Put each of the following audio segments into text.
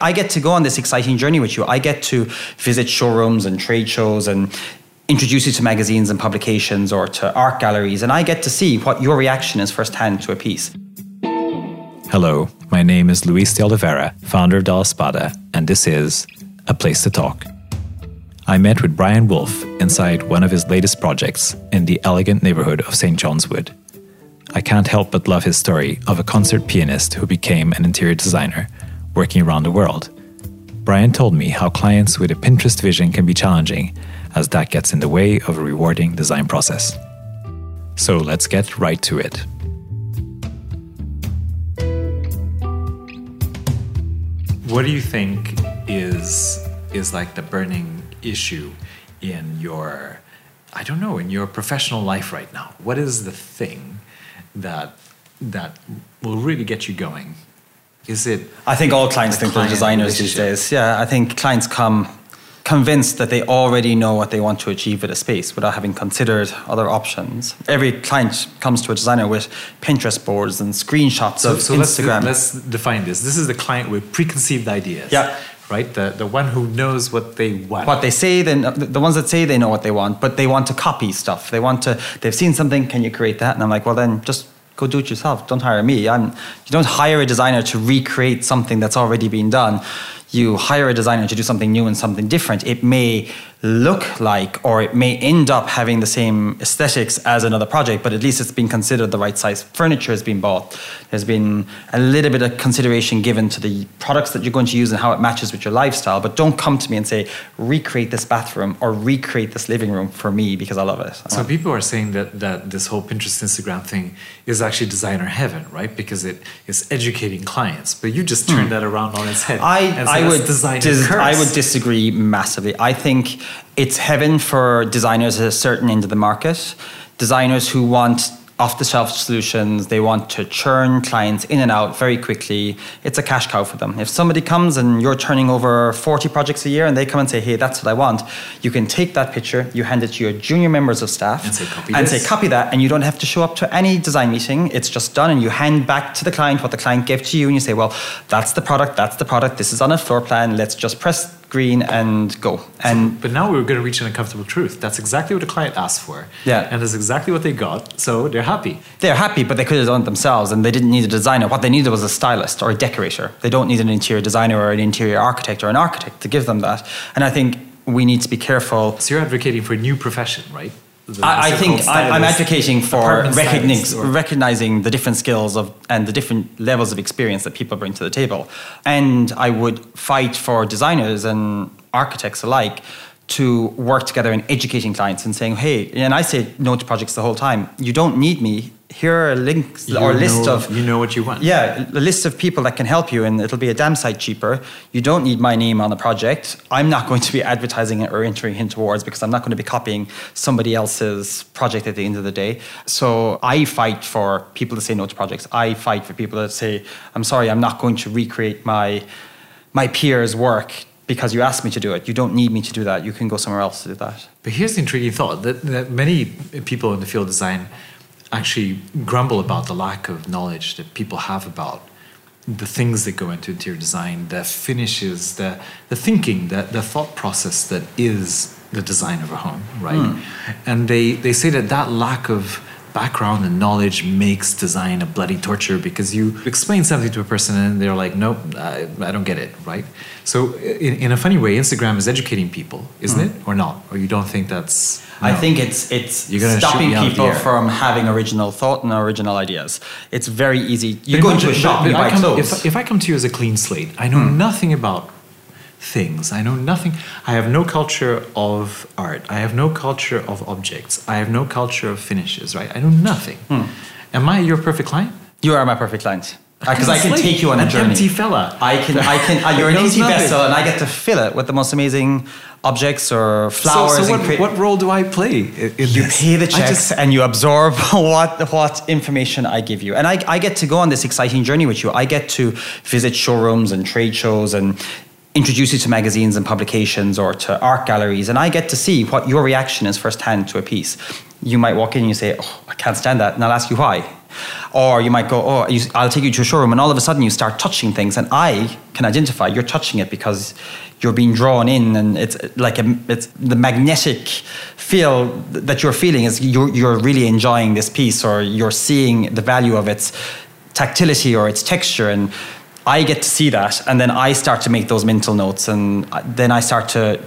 I get to go on this exciting journey with you. I get to visit showrooms and trade shows and introduce you to magazines and publications or to art galleries, and I get to see what your reaction is firsthand to a piece. Hello, my name is Luis de Oliveira, founder of De La Espada, and this is A Place to Talk. I met with Brian Woulfe inside one of his latest projects in the elegant neighborhood of St. John's Wood. I can't help but love his story of a concert pianist who became an interior designer working around the world. Brian told me how clients with a Pinterest vision can be challenging, as that gets in the way of a rewarding design process. So let's get right to it. What do you think is is like the burning issue in your I don't know, in your professional life right now? What is the thing that that will really get you going is it? I think all clients think they're designers these days. Yeah, I think clients come convinced that they already know what they want to achieve with a space without having considered other options. Every client comes to a designer with Pinterest boards and screenshots so, of so Instagram. Let's, let's define this. This is the client with preconceived ideas. Yeah right? The the one who knows what they want. What they say, then the ones that say they know what they want, but they want to copy stuff. They want to. They've seen something. Can you create that? And I'm like, well, then just go do it yourself. Don't hire me. I'm, you don't hire a designer to recreate something that's already been done. You hire a designer to do something new and something different. It may look like, or it may end up having the same aesthetics as another project, but at least it's been considered the right size furniture has been bought. There's been a little bit of consideration given to the products that you're going to use and how it matches with your lifestyle. But don't come to me and say, recreate this bathroom or recreate this living room for me because I love it. So people are saying that, that this whole Pinterest Instagram thing is actually designer heaven, right? Because it is educating clients. But you just turned hmm. that around on its head. I, I would dis- I would disagree massively. I think it's heaven for designers at a certain end of the market. Designers who want off the shelf solutions, they want to churn clients in and out very quickly. It's a cash cow for them. If somebody comes and you're turning over 40 projects a year and they come and say, hey, that's what I want, you can take that picture, you hand it to your junior members of staff and say, copy, and say, copy that, and you don't have to show up to any design meeting. It's just done, and you hand back to the client what the client gave to you, and you say, well, that's the product, that's the product, this is on a floor plan, let's just press green and go. And but now we're going to reach an uncomfortable truth. That's exactly what the client asked for. Yeah, and that's exactly what they got. So they're happy. They're happy, but they could have done it themselves, and they didn't need a designer. What they needed was a stylist or a decorator. They don't need an interior designer or an interior architect or an architect to give them that. And I think we need to be careful. So you're advocating for a new profession, right? I, I think I, am advocating for recognizing, recognizing the different skills of and the different levels of experience that people bring to the table. And I would fight for designers and architects alike to work together in educating clients and saying, hey, and I say no to projects the whole time. You don't need me. Here are links you or a list know, of you know what you want. Yeah, a list of people that can help you, and it'll be a damn sight cheaper. You don't need my name on the project. I'm not going to be advertising it or entering into awards because I'm not going to be copying somebody else's project at the end of the day. So I fight for people to say no to projects. I fight for people that say, I'm sorry, I'm not going to recreate my my peers' work because you asked me to do it. You don't need me to do that. You can go somewhere else to do that. But here's the intriguing thought that, that many people in the field of design actually grumble about the lack of knowledge that people have about the things that go into interior design, the finishes, the, the thinking, the, the thought process that is the design of a home, right? Mm. And they, they say that that lack of background and knowledge makes design a bloody torture because you explain something to a person and they're like, nope, I, I don't get it, right? So, in, in, a funny way, Instagram is educating people, isn't mm. it, or not? Or you don't think that's? No. I think it's it's stopping people from having original thought and original ideas. It's very easy. You go into a shop, you buy come, clothes. If, if I come to you as a clean slate, I know mm. nothing about things. I know nothing. I have no culture of art. I have no culture of objects. I have no culture of finishes, right? I know nothing. Hmm. Am I your perfect client? You are my perfect client. Because I can take you on a journey. empty fella. I can, I can. Uh, you're an empty nothing. vessel, and I get to fill it with the most amazing objects or flowers. So, so what, cre- what, role do I play? In you this? pay the checks just, and you absorb what what information I give you, and I, I get to go on this exciting journey with you. I get to visit showrooms and trade shows and introduce you to magazines and publications or to art galleries, and I get to see what your reaction is firsthand to a piece. You might walk in and you say, Oh, I can't stand that. And I'll ask you why. Or you might go, oh, you, I'll take you to a showroom, and all of a sudden you start touching things, and I can identify you're touching it because you're being drawn in, and it's like a, it's the magnetic feel that you're feeling is you're, you're really enjoying this piece, or you're seeing the value of its tactility or its texture, and I get to see that, and then I start to make those mental notes, and then I start to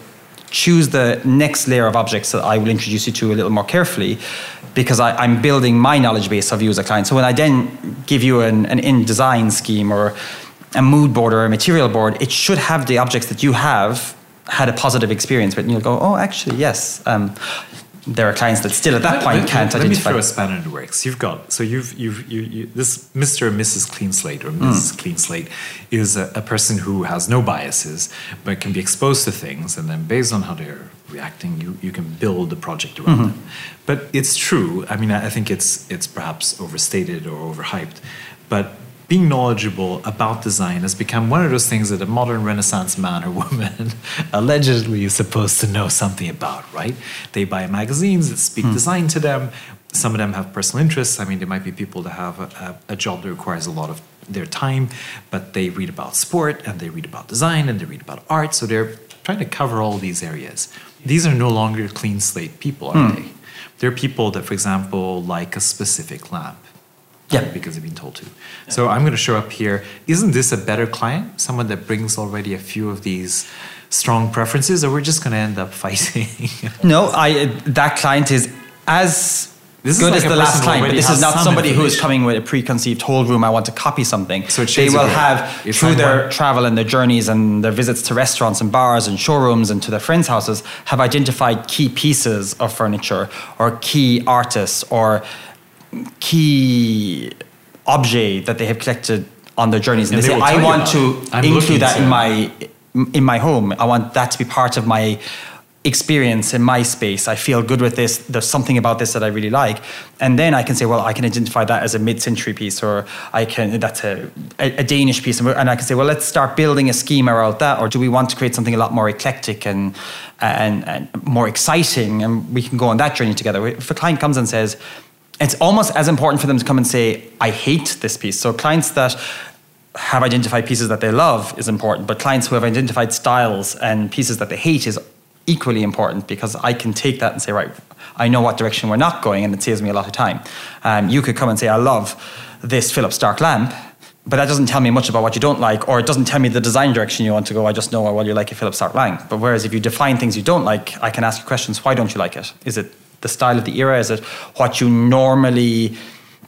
choose the next layer of objects that I will introduce you to a little more carefully because I, am building my knowledge base of you as a client. So when I then give you an, an InDesign scheme or a mood board or a material board, it should have the objects that you have had a positive experience with. And you'll go, oh, actually, yes. Um, there are clients that still at that point let, can't let, identify. Let me throw a spanner in the works. You've got so you've you've you, you this Mr. and Mrs. Clean Slate or Mrs. Mm. Clean Slate is a, a, person who has no biases but can be exposed to things and then based on how they're reacting, you you can build a project around mm-hmm. them. But it's true. I mean, I think it's it's perhaps overstated or overhyped, but being knowledgeable about design has become one of those things that a modern Renaissance man or woman allegedly is supposed to know something about, right? They buy magazines that speak mm. design to them. Some of them have personal interests. I mean, there might be people that have a, a, job that requires a lot of their time, but they read about sport and they read about design and they read about art. So they're trying to cover all these areas. These are no longer clean slate people, are mm. they? They're people that, for example, like a specific lamp yeah. because they've been told to. So I'm going to show up here. Isn't this a better client? Someone that brings already a few of these strong preferences, or we're just going to end up fighting? no, I that client is as this good like as the last client, but this is not somebody who is coming with a preconceived whole room. I want to copy something. So they will have through their one. travel and their journeys and their visits to restaurants and bars and showrooms and to their friends' houses have identified key pieces of furniture or key artists or key object that they have collected on their journeys. And, and they, they say, I want to I'm include that in my in my home. I want that to be part of my experience in my space. I feel good with this. There's something about this that I really like. And then I can say, well, I can identify that as a mid-century piece or I can, that's a, a, Danish piece. And I can say, well, let's start building a scheme around that. Or do we want to create something a lot more eclectic and, and, and more exciting? And we can go on that journey together. If a client comes and says, it's almost as important for them to come and say, I hate this piece. So clients that have identified pieces that they love is important, but clients who have identified styles and pieces that they hate is equally important because I can take that and say, right, I know what direction we're not going, and it saves me a lot of time. Um, you could come and say, I love this Philippe Starck lamp, but that doesn't tell me much about what you don't like, or it doesn't tell me the design direction you want to go. I just know, well, you like a Philippe Starck lamp. But whereas if you define things you don't like, I can ask you questions, why don't you like it? Is it the style of the era? Is it what you normally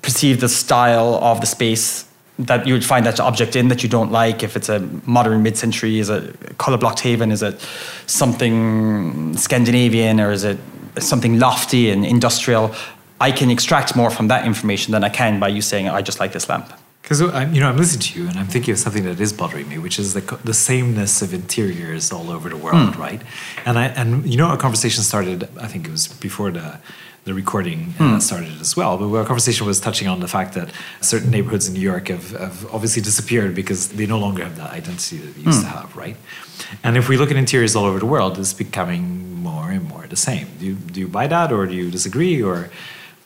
perceive the style of the space that you would find that object in that you don't like? If it's a modern mid-century, is it color blocked haven? Is it something Scandinavian or is it something lofty and industrial? I can extract more from that information than I can by you saying I just like this lamp. Because you know, I'm listening to you, and I'm thinking of something that is bothering me, which is the the sameness of interiors all over the world, mm. right? And I and you know, our conversation started. I think it was before the the recording mm. started as well. But our conversation was touching on the fact that certain neighborhoods in New York have, have obviously disappeared because they no longer have that identity that they used mm. to have, right? And if we look at interiors all over the world, it's becoming more and more the same. Do you, do you buy that, or do you disagree, or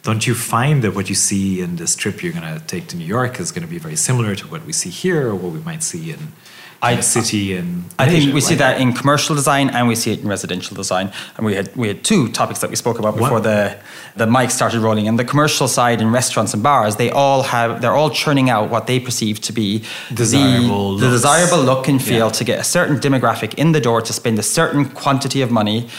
don't you find that what you see in this trip you're going to take to New York is going to be very similar to what we see here or what we might see in, in city and I think we see that in commercial design and we see it in residential design and we had we had two topics that we spoke about before what? the the mic started rolling and the commercial side in restaurants and bars they all have they're all churning out what they perceive to be desirable the, the desirable look and feel yeah. to get a certain demographic in the door to spend a certain quantity of money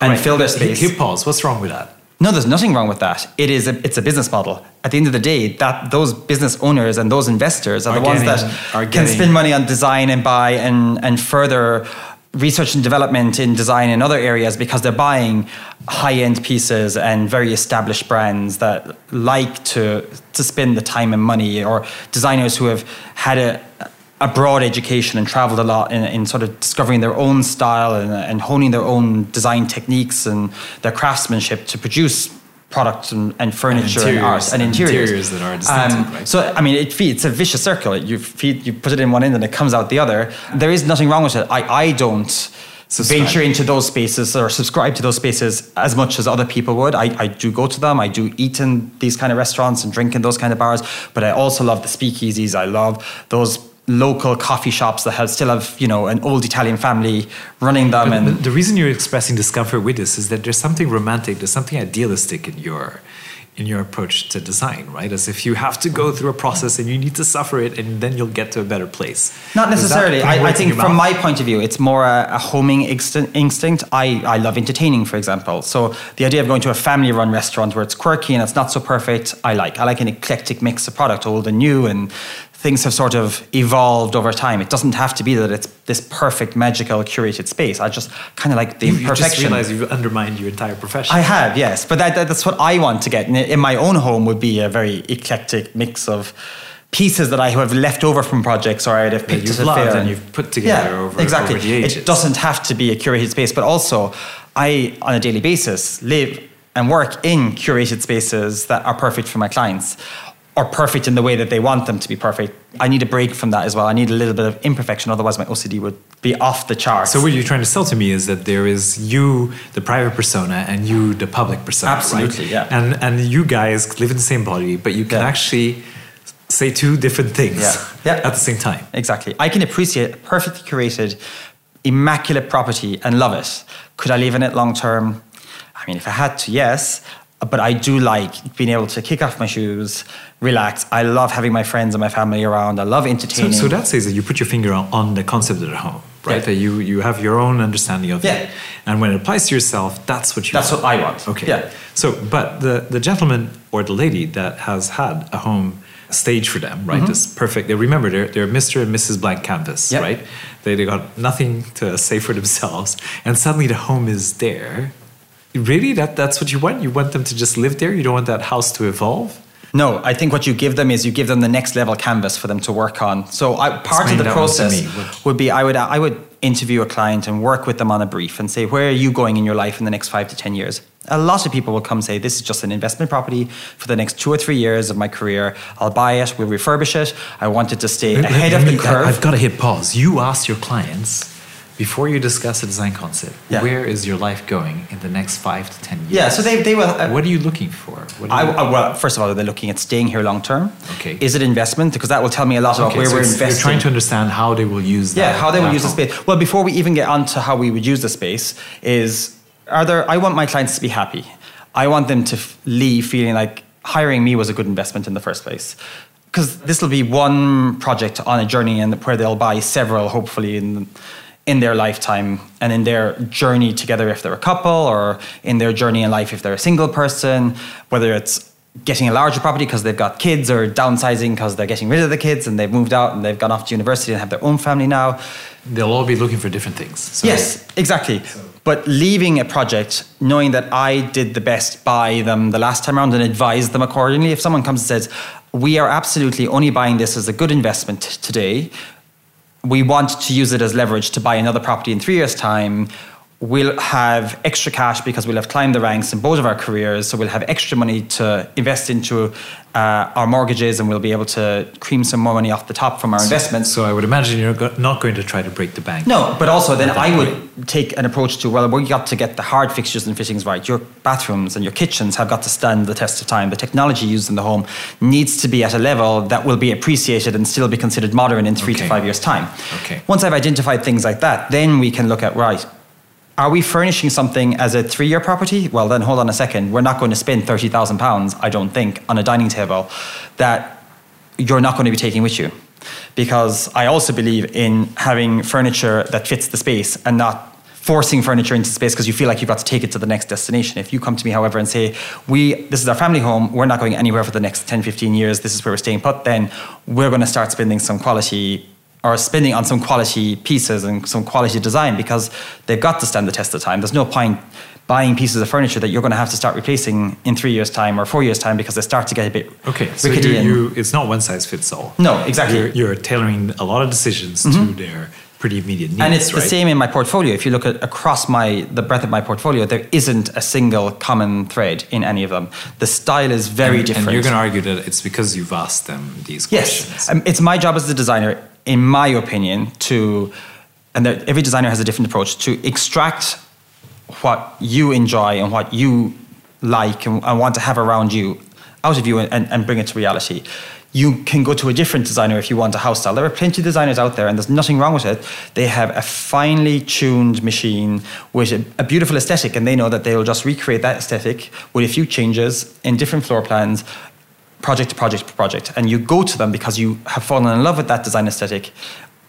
and right. fill their space. Hip pause. What's wrong with that? No, there's nothing wrong with that. It is a, it's a business model. At the end of the day, that those business owners and those investors are, are the ones that can spend money on design and buy and and further research and development in design in other areas because they're buying high-end pieces and very established brands that like to to spend the time and money or designers who have had a a broad education and traveled a lot in, in sort of discovering their own style and, and, honing their own design techniques and their craftsmanship to produce products and, and furniture and, and art and, interiors. interiors that are distinctive, um, right? So I mean, it feeds, it's a vicious circle. You feed, you put it in one end and it comes out the other. There is nothing wrong with it. I, I don't Subscribe. venture into those spaces or subscribe to those spaces as much as other people would. I, I do go to them. I do eat in these kind of restaurants and drink in those kind of bars. But I also love the speakeasies. I love those local coffee shops that have still have you know an old Italian family running them. And the, reason you're expressing discomfort with this is that there's something romantic, there's something idealistic in your in your approach to design, right? As if you have to go through a process and you need to suffer it, and then you'll get to a better place. Not necessarily. I, I think from my point of view, it's more a, a homing instinct. instinct. I, I love entertaining, for example. So the idea of going to a family-run restaurant where it's quirky and it's not so perfect, I like. I like an eclectic mix of product, old and new, and things have sort of evolved over time. It doesn't have to be that it's this perfect, magical, curated space. I just kind of like the You, You just realize you've undermined your entire profession. I have, yes, but that, that, that's what I want to get. In, in my own home would be a very eclectic mix of pieces that I have left over from projects or I'd have picked you've loved and you've put together over- exactly. over the ages. It doesn't have to be a curated space, but also I, on a daily basis, live and work in curated spaces that are perfect for my clients or perfect in the way that they want them to be perfect. I need a break from that as well. I need a little bit of imperfection, otherwise my OCD would be off the charts. So what you're trying to sell to me is that there is you, the private persona, and you, the public persona. Absolutely, right? yeah. And and you guys live in the same body, but you can Yeah. actually say two different things Yeah. Yeah. at the same time. Exactly. I can appreciate a perfectly curated, immaculate property and love it. Could I live in it long term? I mean, if I had to, yes. But I do like being able to kick off my shoes, relax. I love having my friends and my family around. I love entertaining. so that says that you put your finger on, on the concept of the home, right? Yeah. That you you have your own understanding of Yeah. it, and when it applies to yourself, that's what you. That's want. what I want. Okay. Yeah. So, but the the gentleman or the lady that has had a home stage for them, right? This perfect. They remember they're they're Mr. and Mrs. Blank Canvas, Mm-hmm. Right? They they got nothing to say for themselves, and suddenly the home is there. Really, that that's what you want? You want them to just live there? You don't want that house to evolve? No, I think what you give them is you give them the next level canvas for them to work on. So I, part Explain of the that one to process me. Would be I would I would interview a client and work with them on a brief and say where are you going in your life in the next five to ten years. A lot of people will come say this is just an investment property for the next two or three years of my career. I'll buy it, we'll refurbish it. I want it to stay Let- ahead let of the curve. I've got to hit pause. You ask your clients before you discuss a design concept. Yeah. Where is your life going in the next five to ten years? yeah, so they they will. uh, what are you looking for? What I, you- I- well, first of all, they're looking at staying here long term. Okay. Is it investment? Because that will tell me a lot about where so we're investing. You're trying to understand how they will use that. Yeah, how they would use the space. Well, before we even get on to how we would use the space, is are there? I want my clients to be happy. I want them to leave feeling like hiring me was a good investment in the first place. Because this will be one project on a journey, and where they'll buy several, hopefully in in their lifetime and in their journey together if they're a couple, or in their journey in life if they're a single person. Whether it's getting a larger property because they've got kids, or downsizing because they're getting rid of the kids and they've moved out and they've gone off to university and have their own family now. They'll all be looking for different things. So Yes, exactly. But leaving a project, knowing that I did the best by them the last time around and advised them accordingly. If someone comes and says, "We are absolutely only buying this as a good investment today," we want to use it as leverage to buy another property in three years' time. We'll have extra cash because we'll have climbed the ranks in both of our careers. So we'll have extra money to invest into uh, our mortgages and we'll be able to cream some more money off the top from our investments. So I would imagine you're go- not going to try to break the bank. No, but also then I point. would take an approach to well, we got to get the hard fixtures and fittings right. Your bathrooms and your kitchens have got to stand the test of time. The technology used in the home needs to be at a level that will be appreciated and still be considered modern in three to five years' time. Okay. Once I've identified things like that, then we can look at right. Are we furnishing something as a three-year property? Well, then hold on a second. We're not going to spend thirty thousand pounds, I don't think, on a dining table that you're not going to be taking with you. Because I also believe in having furniture that fits the space and not forcing furniture into space because you feel like you've got to take it to the next destination. If you come to me, however, and say, we, this is our family home, we're not going anywhere for the next 10, 15 years, this is where we're staying put, then we're going to start spending some quality or spending on some quality pieces and some quality design because they've got to stand the test of time. There's no point buying pieces of furniture that you're going to have to start replacing in three years' time or four years' time because they start to get a bit Okay, so you, you, it's not one size fits all. No, exactly. You're, you're tailoring a lot of decisions to their pretty immediate needs. and it's the same in my portfolio. If you look at across my the breadth of my portfolio, there isn't a single common thread in any of them. The style is very and, different. And you're going to argue that it's because you've asked them these questions. Yes, um, it's my job as the designer, in my opinion, to and every designer has a different approach to extract what you enjoy and what you like and, and want to have around you out of you and, and bring it to reality. You can go to a different designer if you want a house style. There are plenty of designers out there, and there's nothing wrong with it. They have a finely tuned machine with a, a beautiful aesthetic, and they know that they will just recreate that aesthetic with a few changes in different floor plans, project to project to project. And you go to them because you have fallen in love with that design aesthetic,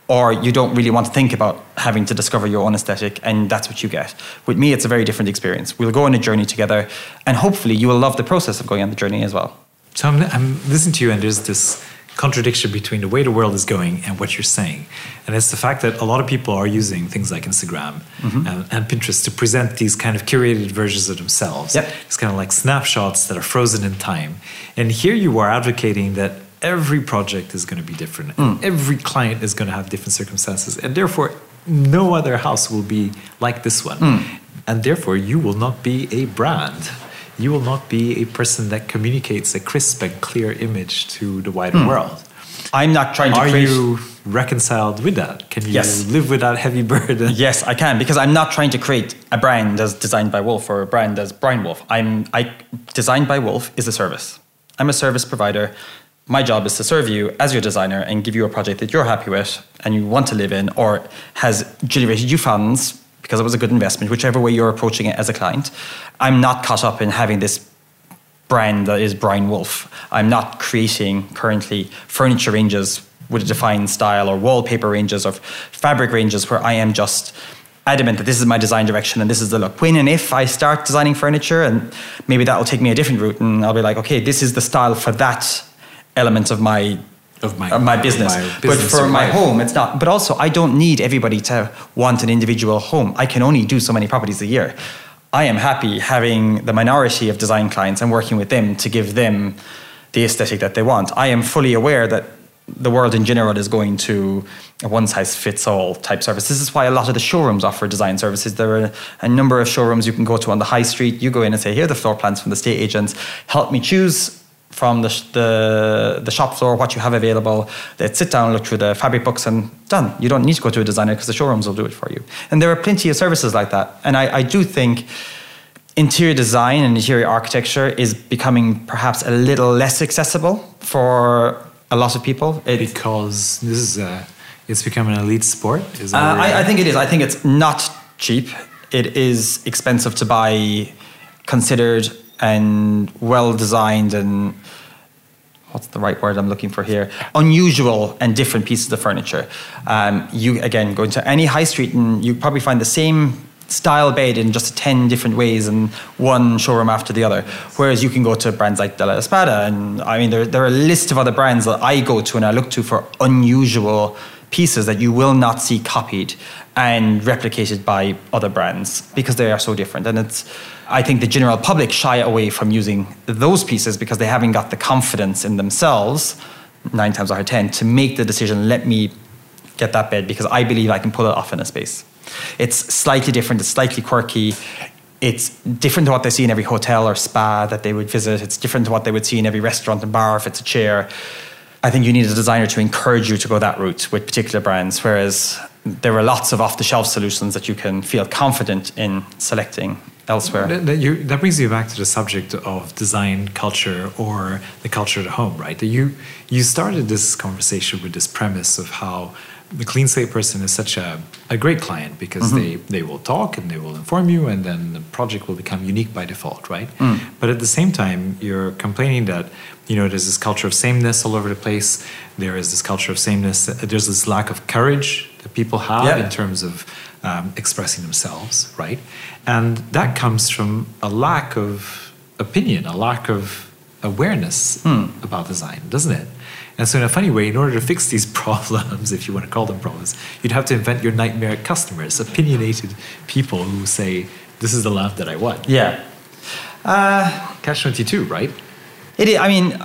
or you don't really want to think about having to discover your own aesthetic, and that's what you get. With me, it's a very different experience. We'll go on a journey together, and hopefully, you will love the process of going on the journey as well. So I'm, I'm listening to you, and there's this contradiction between the way the world is going and what you're saying. And it's the fact that a lot of people are using things like Instagram mm-hmm. and, and, Pinterest to present these kind of curated versions of themselves. Yep. It's kind of like snapshots that are frozen in time. And here you are advocating that every project is going to be different. Mm. Every client is going to have different circumstances. And therefore, no other house will be like this one. Mm. And therefore, you will not be a brand you will not be a person that communicates a crisp and clear image to the wider hmm. world. I'm not trying to. Are create... you reconciled with that? Can you yes. live with that heavy burden? Yes, I can because I'm not trying to create a brand as designed by Woulfe or a brand as Brian Woulfe. I'm I designed by Woulfe is a service. I'm a service provider. My job is to serve you as your designer and give you a project that you're happy with and you want to live in or has generated you funds because it was a good investment, whichever way you're approaching it as a client. I'm not caught up in having this brand that is Brian Woulfe. I'm not creating currently furniture ranges with a defined style or wallpaper ranges or fabric ranges where I am just adamant that this is my design direction and this is the look. When and if I start designing furniture, and maybe that will take me a different route, and I'll be like, okay, this is the style for that element of my of uh, my, of my business. My business but for my life. home, it's not. But also, I don't need everybody to want an individual home. I can only do so many properties a year. I am happy having the minority of design clients and working with them to give them the aesthetic that they want. I am fully aware that the world in general is going to a one size fits all type service. This is why a lot of the showrooms offer design services. There are a number of showrooms you can go to on the high street. You go in and say, Here are the floor plans from the state agents. Help me choose from the, the, the shop floor what you have available. They'd sit down, look through the fabric books, and done. You don't need to go to a designer because the showrooms will do it for you. And there are plenty of services like that. And I, I do think interior design and interior architecture is becoming perhaps a little less accessible for a lot of people. It, because this is a, it's become an elite sport. Is uh, I, I think it is. I think it's not cheap. It is expensive to buy considered and well designed and what's the right word I'm looking for here? Unusual and different pieces of furniture. Um, you again go into any high street and you probably find the same style bed in just 10 different ways and one showroom after the other. Whereas you can go to brands like De La Espada and I mean there, there are a list of other brands that I go to and I look to for unusual pieces that you will not see copied and replicated by other brands because they are so different. And it's I think the general public shy away from using those pieces because they haven't got the confidence in themselves, nine times out of ten, to make the decision, let me get that bed because I believe I can pull it off in a space. It's slightly different, it's slightly quirky. It's different to what they see in every hotel or spa that they would visit. It's different to what they would see in every restaurant and bar if it's a chair. I think you need a designer to encourage you to go that route with particular brands, whereas there are lots of off the shelf solutions that you can feel confident in selecting elsewhere. That, you, that, brings you back to the subject of design culture or the culture at home, right? You you started this conversation with this premise of how the clean slate person is such a, a great client because mm-hmm. they, they will talk and they will inform you and then the project will become unique by default right mm. but at the same time you're complaining that you know there's this culture of sameness all over the place there is this culture of sameness there's this lack of courage that people have yeah. in terms of um, expressing themselves, right? And that comes from a lack of opinion, a lack of awareness mm. about design, doesn't it? And so, in a funny way, in order to fix these problems, if you want to call them problems, you'd have to invent your nightmare customers, opinionated people who say, "This is the lamp that I want." Yeah. Uh, Catch twenty two, right? It is. I mean,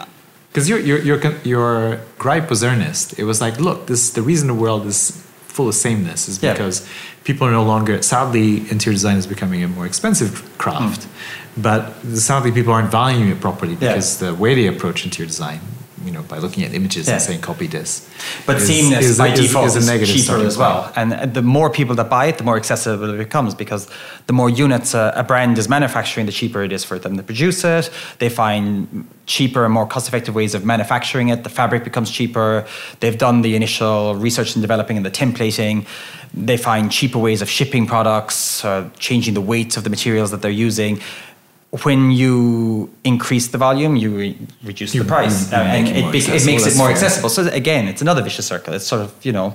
because your your your your gripe was earnest. It was like, look, this the reason the world is full of sameness is because yeah. people are no longer sadly interior design is becoming a more expensive craft mm. But sadly people aren't valuing it properly because yeah. the way they approach interior design you know by looking at images Yeah. and saying copy this. But is- sameness is- by is- default is is, a negative cheaper as well. point. And the more people that buy it, the more accessible it becomes because the more units a, a brand is manufacturing, the cheaper it is for them to produce it. They find cheaper and more cost-effective ways of manufacturing it. The fabric becomes cheaper. They've done the initial research and developing and the templating. They find cheaper ways of shipping products, uh, changing the weight of the materials that they're using. When you increase the volume, you re- reduce You- the price, uh, and it it, be- it makes it more fair. accessible. So again, it's another vicious circle. It's sort of you know,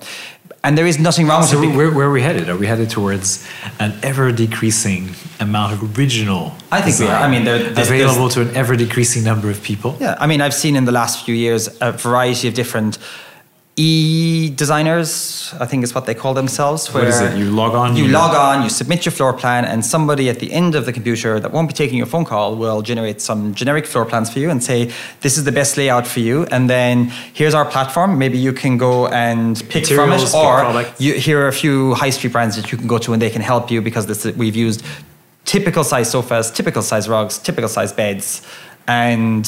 and there is nothing wrong with So it. where, where are we headed? Are we headed towards an ever decreasing amount of original? I think we are. I mean, there's- available to an ever decreasing number of people. Yeah, I mean, I've seen in the last few years a variety of different e designers. I think is what they call themselves. What is it? You log on, You you- log on. You submit your floor plan, and somebody at the end of the computer that won't be taking your phone call will generate some generic floor plans for you and say, "This is the best layout for you." And then here's our platform. Maybe you can go and pick from it, or you, here are a few high street brands that you can go to, and they can help you because this, we've used typical size sofas, typical size rugs, typical size beds, and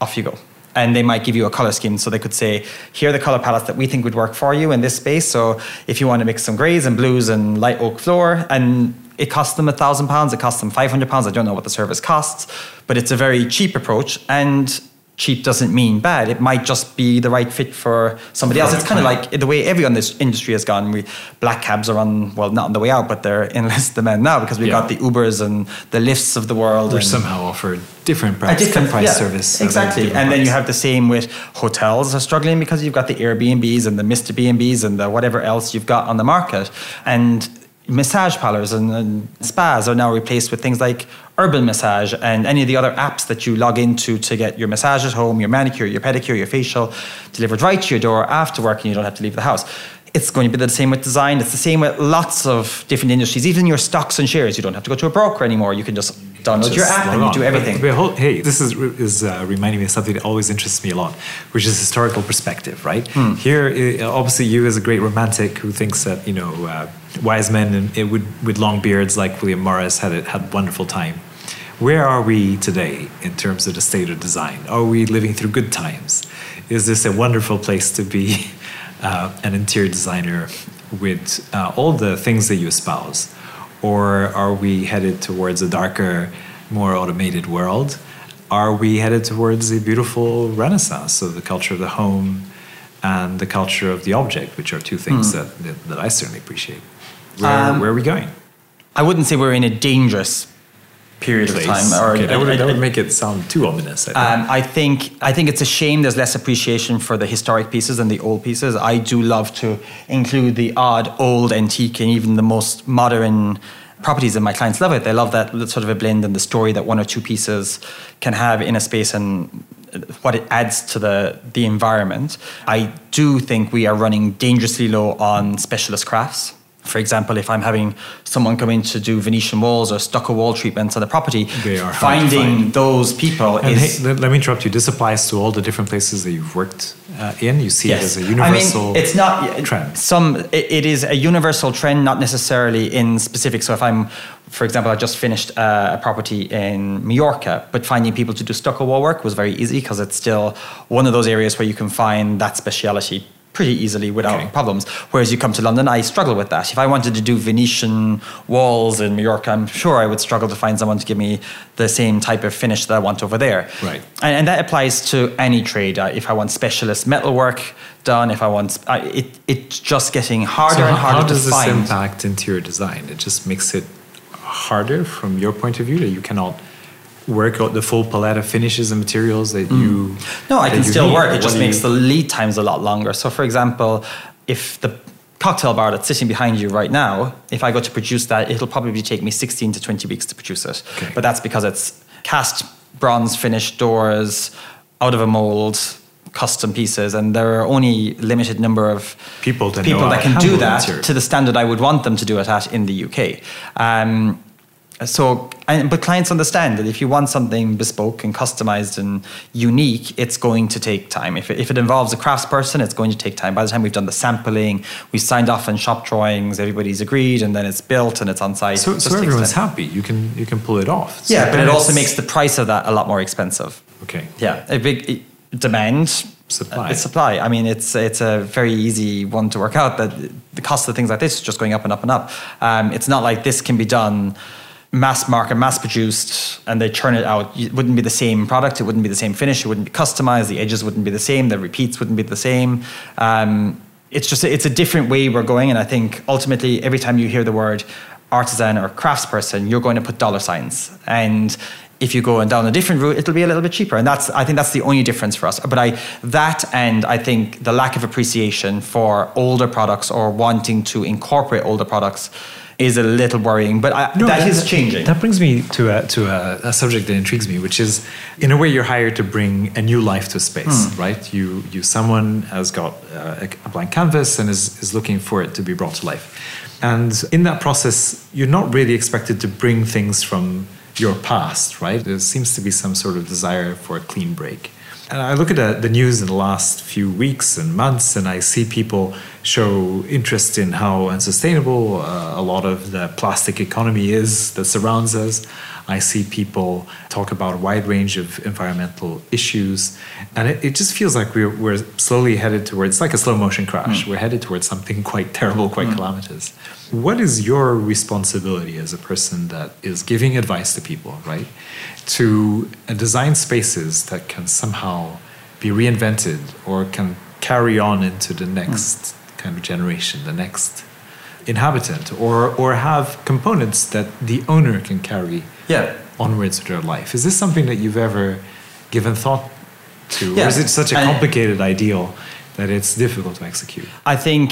off you go. And they might give you a color scheme. So they could say, here are the color palettes that we think would work for you in this space. So if you want to mix some grays and blues and light oak floor, and it costs them a thousand pounds, it costs them 500 pounds. I don't know what the service costs, but it's a very cheap approach. And cheap doesn't mean bad. It might just be the right fit for somebody else. It's kind of like the way everyone in this industry has gone. We black cabs are on well, not on the way out, but they're in less demand now because we've Yeah. got the Ubers and the Lyfts of the world. And somehow offer different a price, different price yeah, service. Exactly, and then you have the same with hotels are struggling because you've got the Airbnbs and the Mr. B&Bs and the whatever else you've got on the market, and massage parlors and, and spas are now replaced with things like Urban Massage and any of the other apps that you log into to get your massage at home, your manicure, your pedicure, your facial delivered right to your door after work, and you don't have to leave the house. It's going to be the same with design. It's the same with lots of different industries. Even your stocks and shares, you don't have to go to a broker anymore. You can just download your app and you do everything. But, but hey, this is is uh, reminding me of something that always interests me a lot, which is historical perspective, right? Hmm. Here, obviously, you as a great romantic who thinks that you know uh, wise men and uh, with with long beards like William Morris had a, had wonderful time. Where are we today in terms of the state of design? Are we living through good times? Is this a wonderful place to be uh, an interior designer with uh, all the things that you espouse? Or are we headed towards a darker, more automated world? Are we headed towards a beautiful renaissance of the culture of the home and the culture of the object, which are two things that, that, that I certainly appreciate? Where, Um, where are we going? I wouldn't say we're in a dangerous period of time. Or okay, that, would, that would make it sound too ominous. I think. um, I think I think it's a shame there's less appreciation for the historic pieces than the old pieces. I do love to include the odd old antique and even the most modern properties, and my clients love it. They love that sort of a blend and the story that one or two pieces can have in a space and what it adds to the the environment. I do think we are running dangerously low on specialist crafts. For example, if I'm having someone come in to do Venetian walls or stucco wall treatments on the property, They are finding find. those people and is hey, let, let me interrupt you. This applies to all the different places that you've worked uh, in. You see it as a universal I mean, it's not trend. Some it, it is a universal trend, not necessarily in specific. So if I'm, for example, I just finished uh, a property in Mallorca, but finding people to do stucco wall work was very easy because it's still one of those areas where you can find that speciality pretty easily without Okay. problems. Whereas you come to London, I struggle with that. If I wanted to do Venetian walls in Mallorca, I'm sure I would struggle to find someone to give me the same type of finish that I want over there. Right. And, and that applies to any trade. Uh, if I want specialist metalwork done, if I want, uh, it, it's just getting harder So and how, harder how does to this impact interior design? It just makes it harder from your point of view that you cannot work out the full palette of finishes and materials that you. Mm. No, I can still need? work. It just what do makes you- the lead times a lot longer. So, for example, if the cocktail bar that's sitting behind you right now, if I go to produce that, it'll probably take me 16 to 20 weeks to produce it. Okay. But that's because it's cast bronze finished doors out of a mold, custom pieces, and there are only limited number of People that people that can do that to the standard I would want them to do it at in the UK. Um, so, and, but clients understand that if you want something bespoke and customized and unique, it's going to take time. If it, if it involves a craftsperson, it's going to take time. By the time we've done the sampling, we've signed off on shop drawings, everybody's agreed, and then it's built and it's on site. So, It so everyone's time. happy. You can you can pull it off. So Yeah, but it also makes the price of that a lot more expensive. okay. Yeah, a big demand supply. It's supply. I mean, it's it's a very easy one to work out. That the cost of things like this is just going up and up and up. Um, it's not like this can be done mass market, mass produced, and they churn it out. It wouldn't be the same product. It wouldn't be the same finish. It wouldn't be customized. The edges wouldn't be the same. The repeats wouldn't be the same. Um, it's just it's a different way we're going, and I think ultimately every time you hear the word artisan or craftsperson, you're going to put dollar signs and if you go and down a different route, it'll be a little bit cheaper. And that's, I think that's the only difference for us. But I, that and I think the lack of appreciation for older products or wanting to incorporate older products is a little worrying. But I, no, that, that is changing. That brings me to a, to a, a, subject that intrigues me, which is in a way you're hired to bring a new life to space, hmm. right? You, you, someone has got a, a blank canvas and is, is looking for it to be brought to life. And in that process, you're not really expected to bring things from your past, right? There seems to be some sort of desire for a clean break. And I look at the news in the last few weeks and months, and I see people show interest in how unsustainable uh, a lot of the plastic economy is that surrounds us. I see people talk about a wide range of environmental issues, and it, it just feels like we're, we're slowly headed towards like a slow motion crash. Mm. We're headed towards something quite terrible, quite mm. calamitous. What is your responsibility as a person that is giving advice to people, right? To design spaces that can somehow be reinvented or can carry on into the next mm. Kind of generation, the next inhabitant, or or have components that the owner can carry yeah. onwards with their life. Is this something that you've ever given thought to, yeah. or is it such a complicated and ideal that it's difficult to execute? I think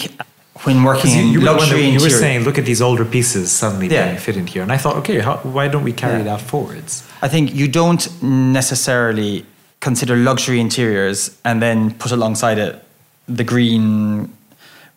when working you, you, luxury you were saying, look at these older pieces suddenly yeah. being fit in here, and I thought, okay, how, why don't we carry yeah. that forwards? I think you don't necessarily consider luxury interiors and then put alongside it the green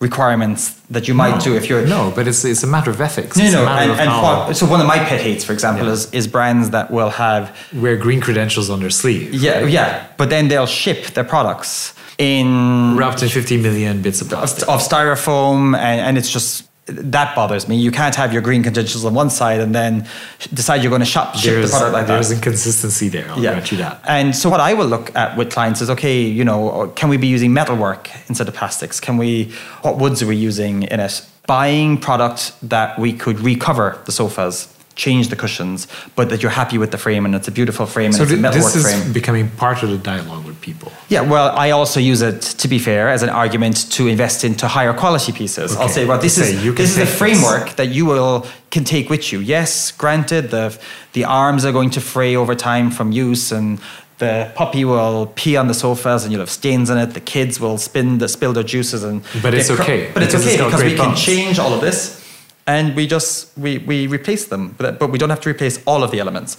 requirements that you might no, do if you're no but it's, it's a matter of ethics no it's no and, and what, so one of my pet hates for example yeah. is, is brands that will have wear green credentials on their sleeve yeah right? yeah but then they'll ship their products in wrapped in 50 million bits of plastic of, of styrofoam and, and it's just that bothers me. You can't have your green credentials on one side and then decide you're going to shop ship there's, the product like there's that. There's inconsistency there. I'll yeah. grant you that. And so what I will look at with clients is okay, you know, can we be using metalwork instead of plastics? Can we? What woods are we using in it? Buying product that we could recover the sofas change the cushions, but that you're happy with the frame and it's a beautiful frame and so it's a metalwork this is frame. becoming part of the dialogue with people. Yeah, well, I also use it to be fair as an argument to invest into higher quality pieces. Okay. I'll say, well, this is this is a framework this. that you will can take with you. Yes, granted, the the arms are going to fray over time from use and. The puppy will pee on the sofas and you'll have stains on it. The kids will spin the, spill their juices and. But it's okay. But it's okay because we can change all of this and we just we, we replace them but, but we don't have to replace all of the elements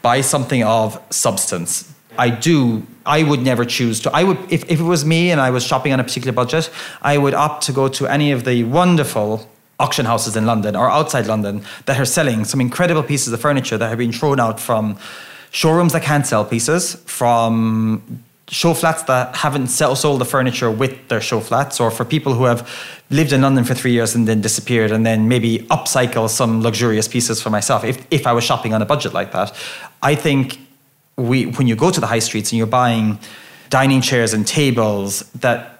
by something of substance. I do i would never choose to i would if, if it was me and i was shopping on a particular budget i would opt to go to any of the wonderful auction houses in london or outside london that are selling some incredible pieces of furniture that have been thrown out from showrooms that can't sell pieces from show flats that haven't sold the furniture with their show flats, or for people who have lived in London for three years and then disappeared, and then maybe upcycle some luxurious pieces for myself. If if I was shopping on a budget like that, I think we when you go to the high streets and you're buying dining chairs and tables that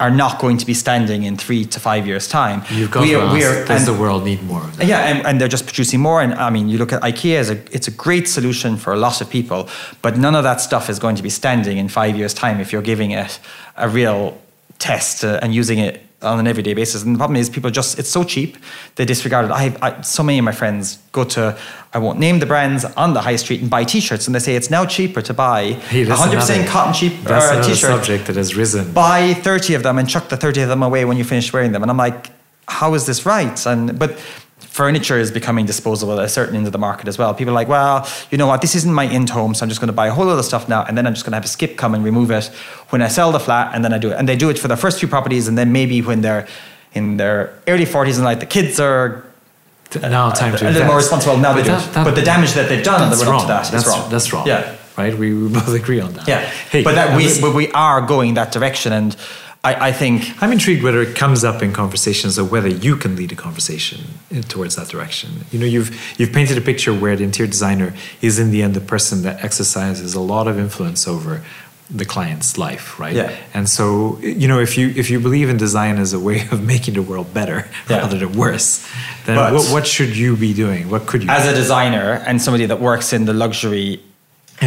are not going to be standing in three to five years' time. You've got we are, we are, Does and, the world need more of that? Yeah, and, and, they're just producing more. And I mean, you look at IKEA as a it's a great solution for a lot of people, but none of that stuff is going to be standing in five years' time if you're giving it a real test uh, and using it on an everyday basis. And the problem is, people just, it's so cheap, they disregard it. I have I, so many of my friends go to, I won't name the brands, on the high street and buy t shirts, and they say it's now cheaper to buy hey, 100% another, cotton cheap uh, t shirt. subject that has risen. Buy 30 of them and chuck the 30 of them away when you finish wearing them. And I'm like, how is this right? And But furniture is becoming disposable at a certain end of the market as well. People are like, well, you know what, this isn't my end home, so I'm just going to buy a whole lot of stuff now, and then I'm just going to have a skip come and remove it when I sell the flat, and then I do it. And they do it for their first few properties, and then maybe when they're in their early 40s and like the kids are now time to a little more responsible. Now but they that, do that, but the damage that they've done that's the wrong. That that's, wrong. that's wrong. Yeah. Right? We, we both agree on that. Yeah. Hey, but that we, but we are going that direction and I, I, think I'm intrigued whether it comes up in conversations or whether you can lead a conversation towards that direction. You know, you've you've painted a picture where the interior designer is in the end the person that exercises a lot of influence over the client's life, right? Yeah. And so, you know, if you if you believe in design as a way of making the world better Yeah. rather than worse, then what, what should you be doing? What could you? As a designer and somebody that works in the luxury End of the-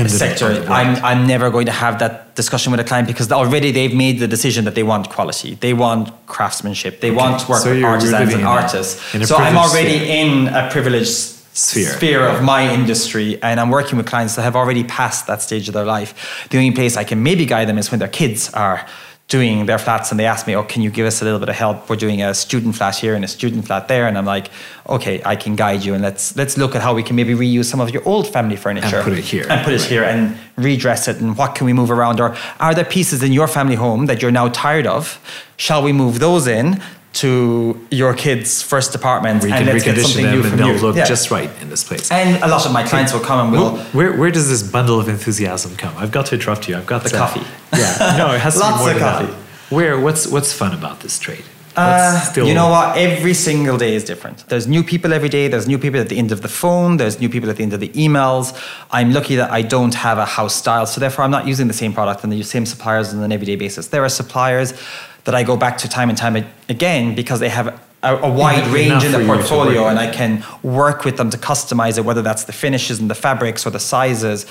sector. I'm, I'm never going to have that discussion with a client because already they've made the decision that they want quality. They want craftsmanship. They want to work So with artisans and artists. so I'm already sphere. in a privileged Sphere. of my industry and I'm working with clients that have already passed that stage of their life. The only place I can maybe guide them is when their kids are doing their flats and they ask me, oh, can you give us a little bit of help? We're doing a student flat here and a student flat there. And I'm like, okay, I can guide you and let's let's look at how we can maybe reuse some of your old family furniture. And put it here. And put it here and redress it and what can we move around? Or are there pieces in your family home that you're now tired of? Shall we move those in? To your kids' first apartment, we and can let's get something them new from they'll you. look Yeah. just right in this place. And a lot of my clients will come and will. Where, where does this bundle of enthusiasm come? I've got to interrupt you. I've got The to- coffee. Yeah, no, it has to be more of than that. coffee. Where? What's what's fun about this trade? Uh, still- you know what? Every single day is different. There's new people every day. There's new people at the end of the phone. There's new people at the end of the emails. I'm lucky that I don't have a house style, so therefore I'm not using the same product and the same suppliers on an everyday basis. There are suppliers that I go back to time and time again because they have a, a wide Enough range in the portfolio, and. I can work with them to customize it, whether that's the finishes and the fabrics or the sizes.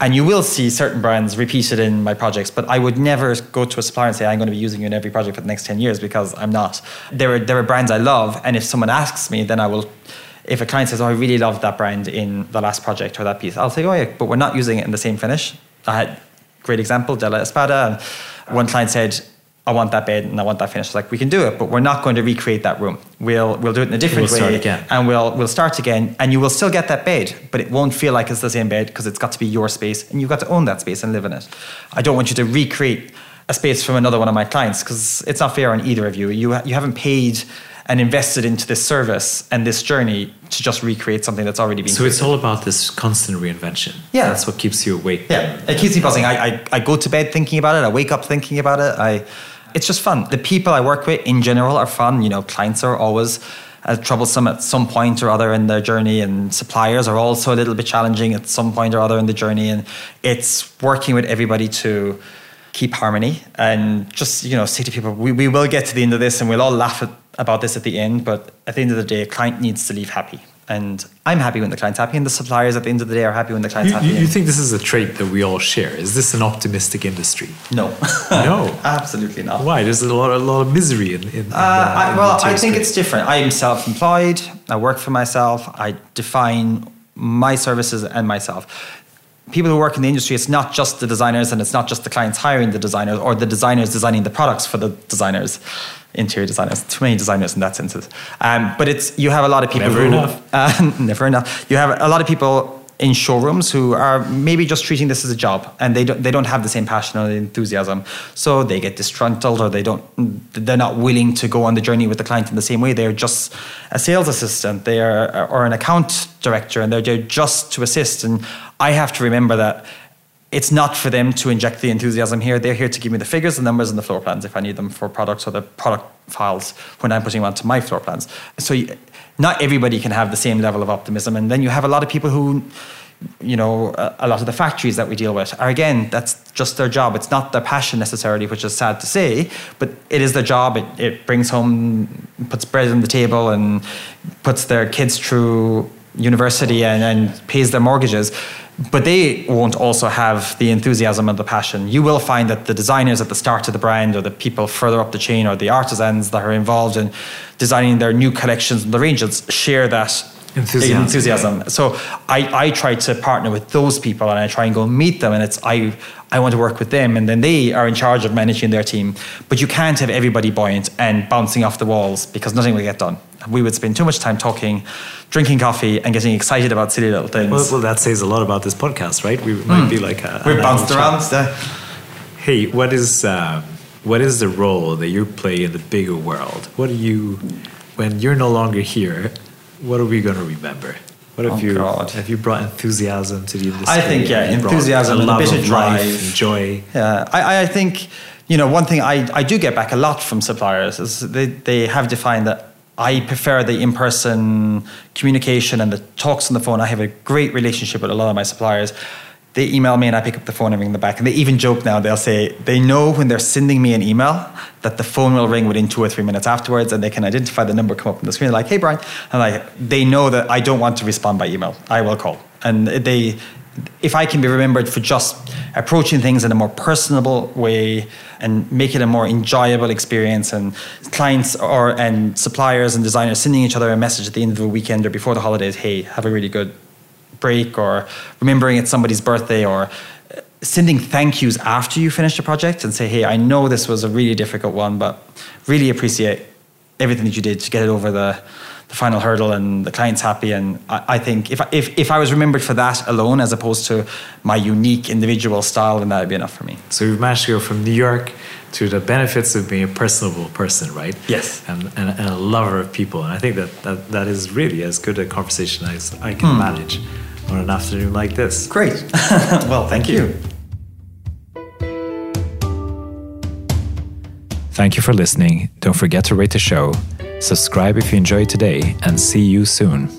And you will see certain brands repeated in my projects, but I would never go to a supplier and say, I'm going to be using you in every project for the next 10 years because I'm not. There are, there are brands I love, and if someone asks me, then I will. If a client says, Oh, I really love that brand in the last project or that piece, I'll say, Oh, yeah, but we're not using it in the same finish. I had great example, De La Espada. And one client said, I want that bed and I want that finish. Like, we can do it, but we're not going to recreate that room. We'll we'll do it in a different We'll way, and we'll we'll start again, and you will still get that bed, but it won't feel like it's the same bed because it's got to be your space, and you've got to own that space and live in it. I don't want you to recreate a space from another one of my clients because it's not fair on either of you. You you haven't paid and invested into this service and this journey to just recreate something that's already been. So it's all about this constant reinvention. Yeah. that's what keeps you awake. Yeah, it keeps me buzzing. I, I, I go to bed thinking about it. I wake up thinking about it. I, it's just fun. The people I work with in general are fun. You know, clients are always uh, troublesome at some point or other in their journey, and suppliers are also a little bit challenging at some point or other in the journey. And it's working with everybody to keep harmony and just you know say to people, we, we will get to the end of this, and we'll all laugh at, about this at the end. But at the end of the day, a client needs to leave happy. And I'm happy when the client's happy, and the suppliers at the end of the day are happy when the client's You, happy. you, you think this is a trait that we all share? Is this an optimistic industry? No. No. Absolutely not. Why? There's a lot, a lot of misery in. in, in Uh, I, in well, the I think it's different. I am self employed. I work for myself. I define my services and myself. People who work in the industry, it's not just the designers and it's not just the clients hiring the designers or the designers designing the products for the designers, interior designers. Too many designers in that sense. Um, but it's you have a lot of people Never who. enough. Uh, never enough. You have a lot of people in showrooms who are maybe just treating this as a job and they don't, they don't have the same passion or enthusiasm. So they get disgruntled or they don't, they're not willing to go on the journey with the client in the same way. They're just a sales assistant they are, or an account director and they're there just to assist. And I have to remember that it's not for them to inject the enthusiasm here. They're here to give me the figures, the numbers, and the floor plans if I need them for products or the product files when I'm putting them onto my floor plans. So not everybody can have the same level of optimism. And then you have a lot of people who, you know, a, a lot of the factories that we deal with are again, that's just their job. It's not their passion necessarily, which is sad to say, but it is their job. It, it brings home, puts bread on the table and puts their kids through university and, and pays their mortgages but they won't also have the enthusiasm and the passion. You will find that the designers at the start of the brand, or the people further up the chain, or the artisans that are involved in designing their new collections and the ranges share that Enthusiasm. enthusiasm. So I, I try to partner with those people and I try and go meet them and it's I I want to work with them and then they are in charge of managing their team. But you can't have everybody buoyant and bouncing off the walls because nothing will get done. We would spend too much time talking, drinking coffee and getting excited about silly little things. Well, well, that says a lot about this podcast, right? We might be like a. We're bounced around. uh, Hey, what is um, what is the role that you play in the bigger world? What do you, when you're no longer here, what are we going to remember? What have Oh, you God. have you brought enthusiasm to the industry? I think, yeah, Have you brought enthusiasm and a love bit of life drive. and joy. Yeah, I, I think, you know, one thing I, I do get back a lot from suppliers is they, they have defined that I prefer the in person communication and the talks on the phone. I have a great relationship with a lot of my suppliers. they email me and I pick up the phone and ring them back. And they even joke now. They'll say they know when they're sending me an email that the phone will ring within two or three minutes afterwards, and they can identify the number come up on the screen. Like, hey Brian, and like they know that I don't want to respond by email. I will call, and they. If I can be remembered for just approaching things in a more personable way and make it a more enjoyable experience, and clients or and suppliers and designers sending each other a message at the end of the weekend or before the holidays, hey, have a really good break or remembering it's somebody's birthday or uh, sending thank yous after you finish a project and say, hey, I know this was a really difficult one, but really appreciate everything that you did to get it over the, the final hurdle and the client's happy. And I, I think if, if, if I was remembered for that alone, as opposed to my unique individual style, then that would be enough for me. So we've managed to go from New York to the benefits of being a personable person, right? Yes. And, and, and a lover of people. And I think that, that that is really as good a conversation as I can Hmm. manage on an afternoon like this. Great. well, thank you. Thank you for listening. Don't forget to rate the show, subscribe if you enjoyed today, and see you soon.